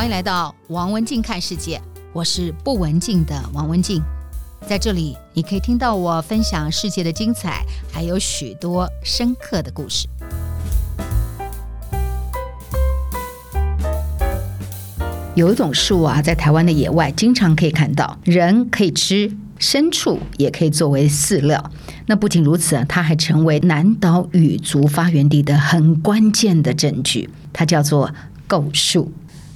欢迎来到王文静看世界，我是不文静的王文静，在这里你可以听到我分享世界的精彩，还有许多深刻的故事。有一种树啊，在台湾的野外经常可以看到，人可以吃，牲畜也可以作为饲料。那不仅如此，它还成为南岛语族发源地的很关键的证据。它叫做构树。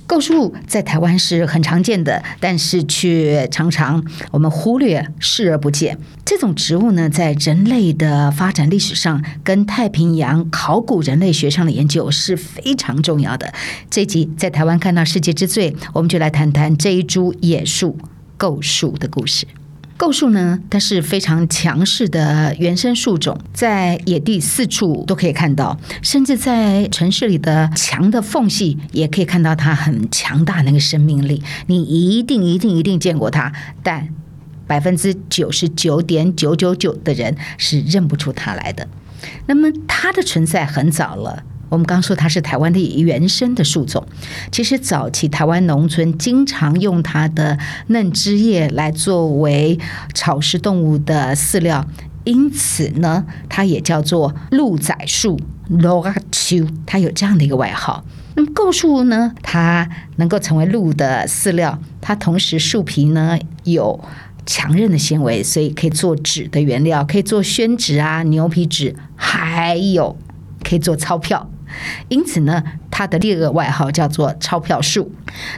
构树在台湾是很常见的，但是却常常我们忽略、视而不见。这种植物呢，在人类的发展历史上，跟太平洋考古人类学上的研究是非常重要的。这集在台湾看到世界之最，我们就来谈谈这一株野树构树的故事。构树呢，它是非常强势的原生树种，在野地四处都可以看到，甚至在城市里的墙的缝隙也可以看到它很强大那个生命力。你一定一定一定见过它，但百分之九十九点九九九的人是认不出它来的。那么它的存在很早了。我们刚说它是台湾的原生的树种，其实早期台湾农村经常用它的嫩枝叶来作为草食动物的饲料，因此呢，它也叫做鹿仔树 （Lora 树），它有这样的一个外号。那么构树呢，它能够成为鹿的饲料，它同时树皮呢有强韧的纤维，所以可以做纸的原料，可以做宣纸啊、牛皮纸，还有可以做钞票。因此呢，它的第二个外号叫做钞票树。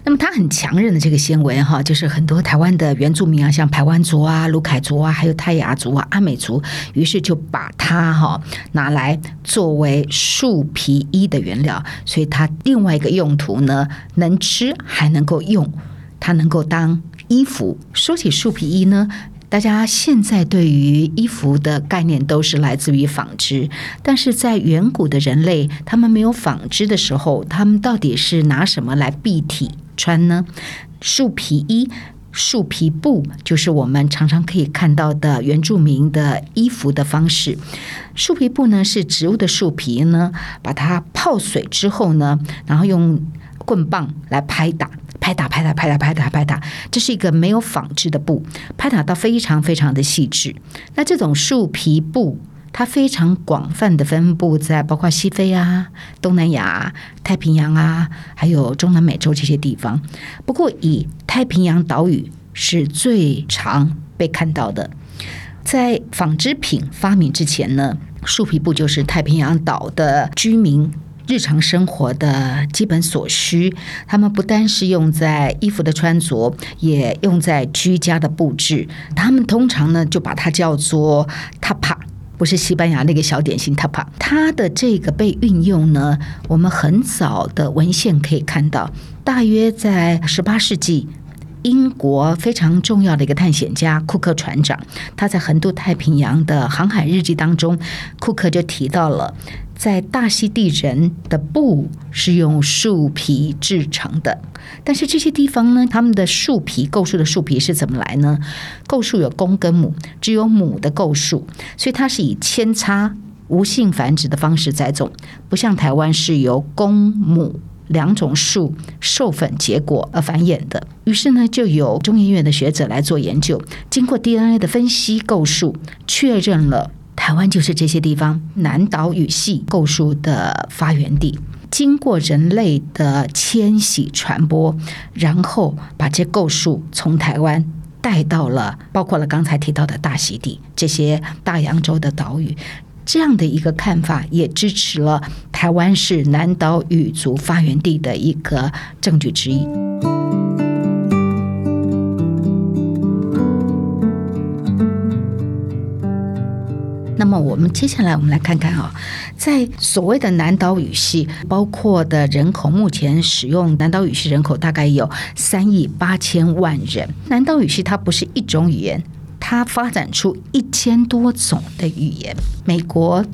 那么它很强韧的这个纤维哈，就是很多台湾的原住民啊，像排湾族啊、鲁凯族啊，还有泰雅族啊、阿美族，于是就把它哈拿来作为树皮衣的原料。所以它另外一个用途呢，能吃还能够用，它能够当衣服。说起树皮衣呢。大家现在对于衣服的概念都是来自于纺织，但是在远古的人类，他们没有纺织的时候，他们到底是拿什么来蔽体穿呢？树皮衣、树皮布，就是我们常常可以看到的原住民的衣服的方式。树皮布呢，是植物的树皮呢，把它泡水之后呢，然后用棍棒来拍打。拍打拍打拍打拍打拍打，这是一个没有纺织的布，拍打到非常非常的细致。那这种树皮布，它非常广泛的分布在包括西非啊、东南亚、太平洋啊，还有中南美洲这些地方。不过，以太平洋岛屿是最常被看到的。在纺织品发明之前呢，树皮布就是太平洋岛的居民。日常生活的基本所需，他们不单是用在衣服的穿着，也用在居家的布置。他们通常呢，就把它叫做 tapa，不是西班牙那个小点心 tapa。它的这个被运用呢，我们很早的文献可以看到，大约在十八世纪，英国非常重要的一个探险家库克船长，他在横渡太平洋的航海日记当中，库克就提到了。在大溪地人的布是用树皮制成的，但是这些地方呢，他们的树皮构树的树皮是怎么来呢？构树有公跟母，只有母的构树，所以它是以扦插无性繁殖的方式栽种，不像台湾是由公母两种树授粉结果而繁衍的。于是呢，就有中研院的学者来做研究，经过 DNA 的分析构树，确认了。台湾就是这些地方南岛语系构树的发源地，经过人类的迁徙传播，然后把这构树从台湾带到了，包括了刚才提到的大溪地这些大洋洲的岛屿，这样的一个看法也支持了台湾是南岛语族发源地的一个证据之一。么我们接下来我们来看看啊，在所谓的南岛语系，包括的人口，目前使用南岛语系人口大概有三亿八千万人。南岛语系它不是一种语言，它发展出一千多种的语言。美国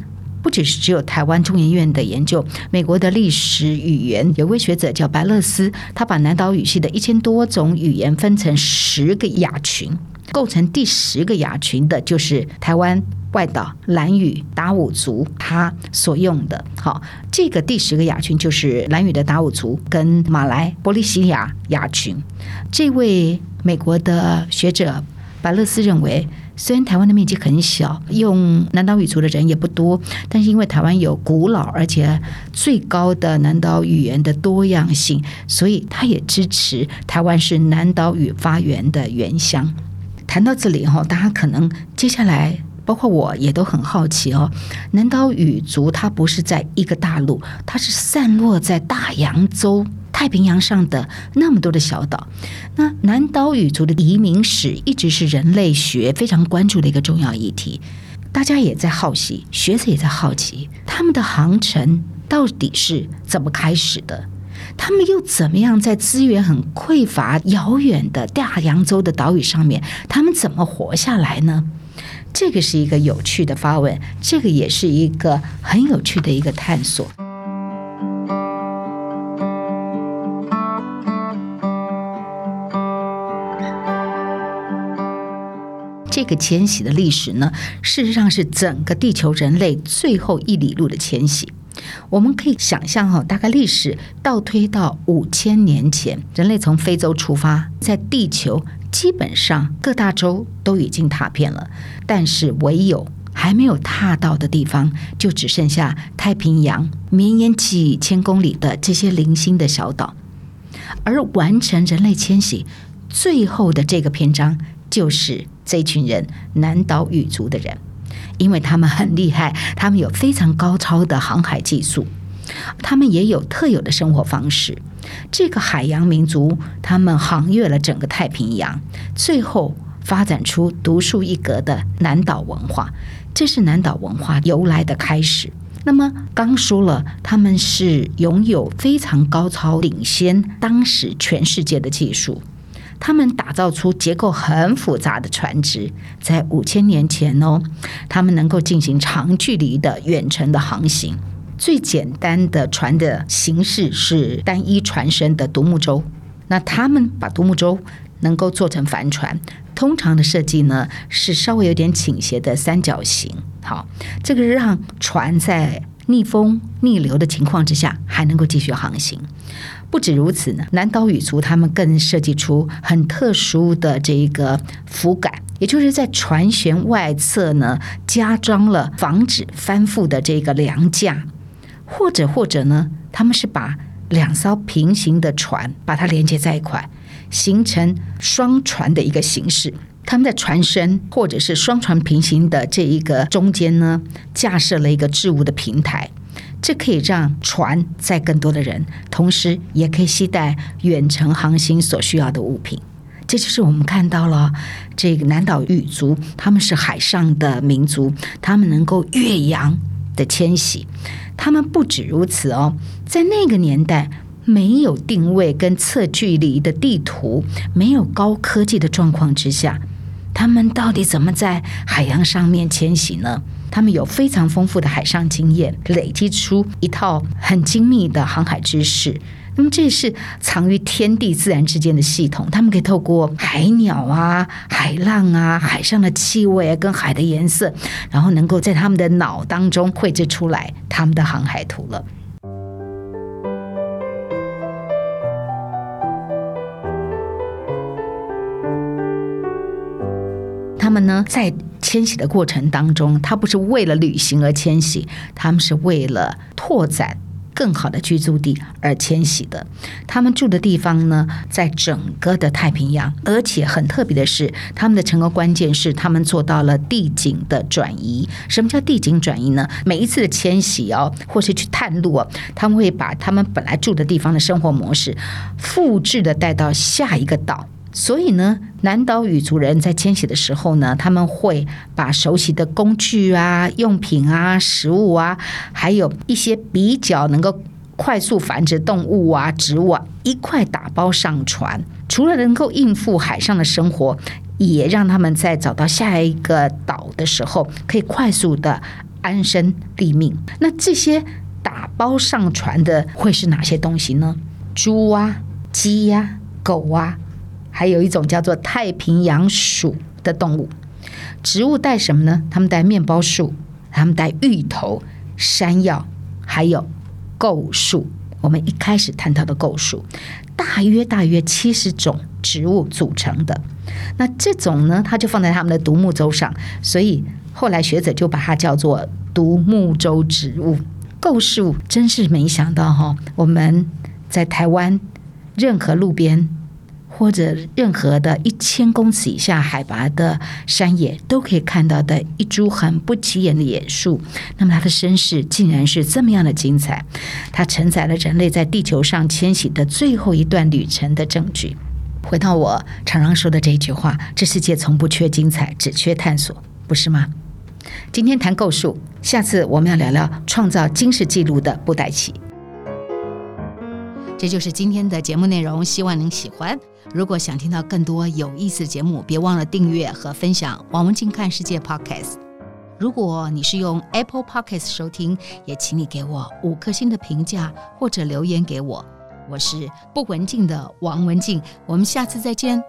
不只是只有台湾中研院的研究，美国的历史语言有位学者叫白乐斯，他把南岛语系的一千多种语言分成十个亚群。构成第十个亚群的就是台湾外岛兰屿达悟族，他所用的。好，这个第十个亚群就是兰屿的达悟族跟马来波利西亚亚群。这位美国的学者白乐斯认为。虽然台湾的面积很小，用南岛语族的人也不多，但是因为台湾有古老而且最高的南岛语言的多样性，所以他也支持台湾是南岛语发源的原乡。谈到这里哈，大家可能接下来包括我也都很好奇哦，南岛语族它不是在一个大陆，它是散落在大洋洲。太平洋上的那么多的小岛，那南岛语族的移民史一直是人类学非常关注的一个重要议题。大家也在好奇，学者也在好奇，他们的航程到底是怎么开始的？他们又怎么样在资源很匮乏、遥远的大洋洲的岛屿上面，他们怎么活下来呢？这个是一个有趣的发问，这个也是一个很有趣的一个探索。这个迁徙的历史呢，事实上是整个地球人类最后一里路的迁徙。我们可以想象哈，大概历史倒推到五千年前，人类从非洲出发，在地球基本上各大洲都已经踏遍了，但是唯有还没有踏到的地方，就只剩下太平洋绵延几千公里的这些零星的小岛。而完成人类迁徙最后的这个篇章，就是。这群人，南岛语族的人，因为他们很厉害，他们有非常高超的航海技术，他们也有特有的生活方式。这个海洋民族，他们航越了整个太平洋，最后发展出独树一格的南岛文化。这是南岛文化由来的开始。那么刚说了，他们是拥有非常高超、领先当时全世界的技术。他们打造出结构很复杂的船只，在五千年前哦，他们能够进行长距离的远程的航行。最简单的船的形式是单一船身的独木舟。那他们把独木舟能够做成帆船，通常的设计呢是稍微有点倾斜的三角形。好，这个让船在逆风逆流的情况之下还能够继续航行。不止如此呢，南岛语族他们更设计出很特殊的这一个浮杆，也就是在船舷外侧呢加装了防止翻覆的这个梁架，或者或者呢，他们是把两艘平行的船把它连接在一块，形成双船的一个形式。他们在船身或者是双船平行的这一个中间呢，架设了一个置物的平台。这可以让船载更多的人，同时也可以携带远程航行所需要的物品。这就是我们看到了这个南岛语族，他们是海上的民族，他们能够越洋的迁徙。他们不止如此哦，在那个年代没有定位跟测距离的地图，没有高科技的状况之下，他们到底怎么在海洋上面迁徙呢？他们有非常丰富的海上经验，累积出一套很精密的航海知识。那么，这是藏于天地自然之间的系统。他们可以透过海鸟啊、海浪啊、海上的气味啊、跟海的颜色，然后能够在他们的脑当中绘制出来他们的航海图了。他们呢，在迁徙的过程当中，他不是为了旅行而迁徙，他们是为了拓展更好的居住地而迁徙的。他们住的地方呢，在整个的太平洋，而且很特别的是，他们的成功关键是他们做到了地景的转移。什么叫地景转移呢？每一次的迁徙哦，或是去探路哦，他们会把他们本来住的地方的生活模式复制的带到下一个岛。所以呢，南岛语族人在迁徙的时候呢，他们会把熟悉的工具啊、用品啊、食物啊，还有一些比较能够快速繁殖动物啊、植物啊，一块打包上船。除了能够应付海上的生活，也让他们在找到下一个岛的时候，可以快速的安身立命。那这些打包上船的会是哪些东西呢？猪啊、鸡呀、狗啊。还有一种叫做太平洋鼠，的动物。植物带什么呢？它们带面包树，它们带芋头、山药，还有构树。我们一开始探讨的构树，大约大约七十种植物组成的。那这种呢，它就放在他们的独木舟上，所以后来学者就把它叫做独木舟植物。构树真是没想到哈，我们在台湾任何路边。或者任何的一千公尺以下海拔的山野都可以看到的一株很不起眼的野树，那么它的身世竟然是这么样的精彩，它承载了人类在地球上迁徙的最后一段旅程的证据。回到我常常说的这一句话：这世界从不缺精彩，只缺探索，不是吗？今天谈构树，下次我们要聊聊创造惊世纪录的布袋戏。这就是今天的节目内容，希望您喜欢。如果想听到更多有意思的节目，别忘了订阅和分享王文静看世界 Podcast。如果你是用 Apple Podcast 收听，也请你给我五颗星的评价或者留言给我。我是不文静的王文静，我们下次再见。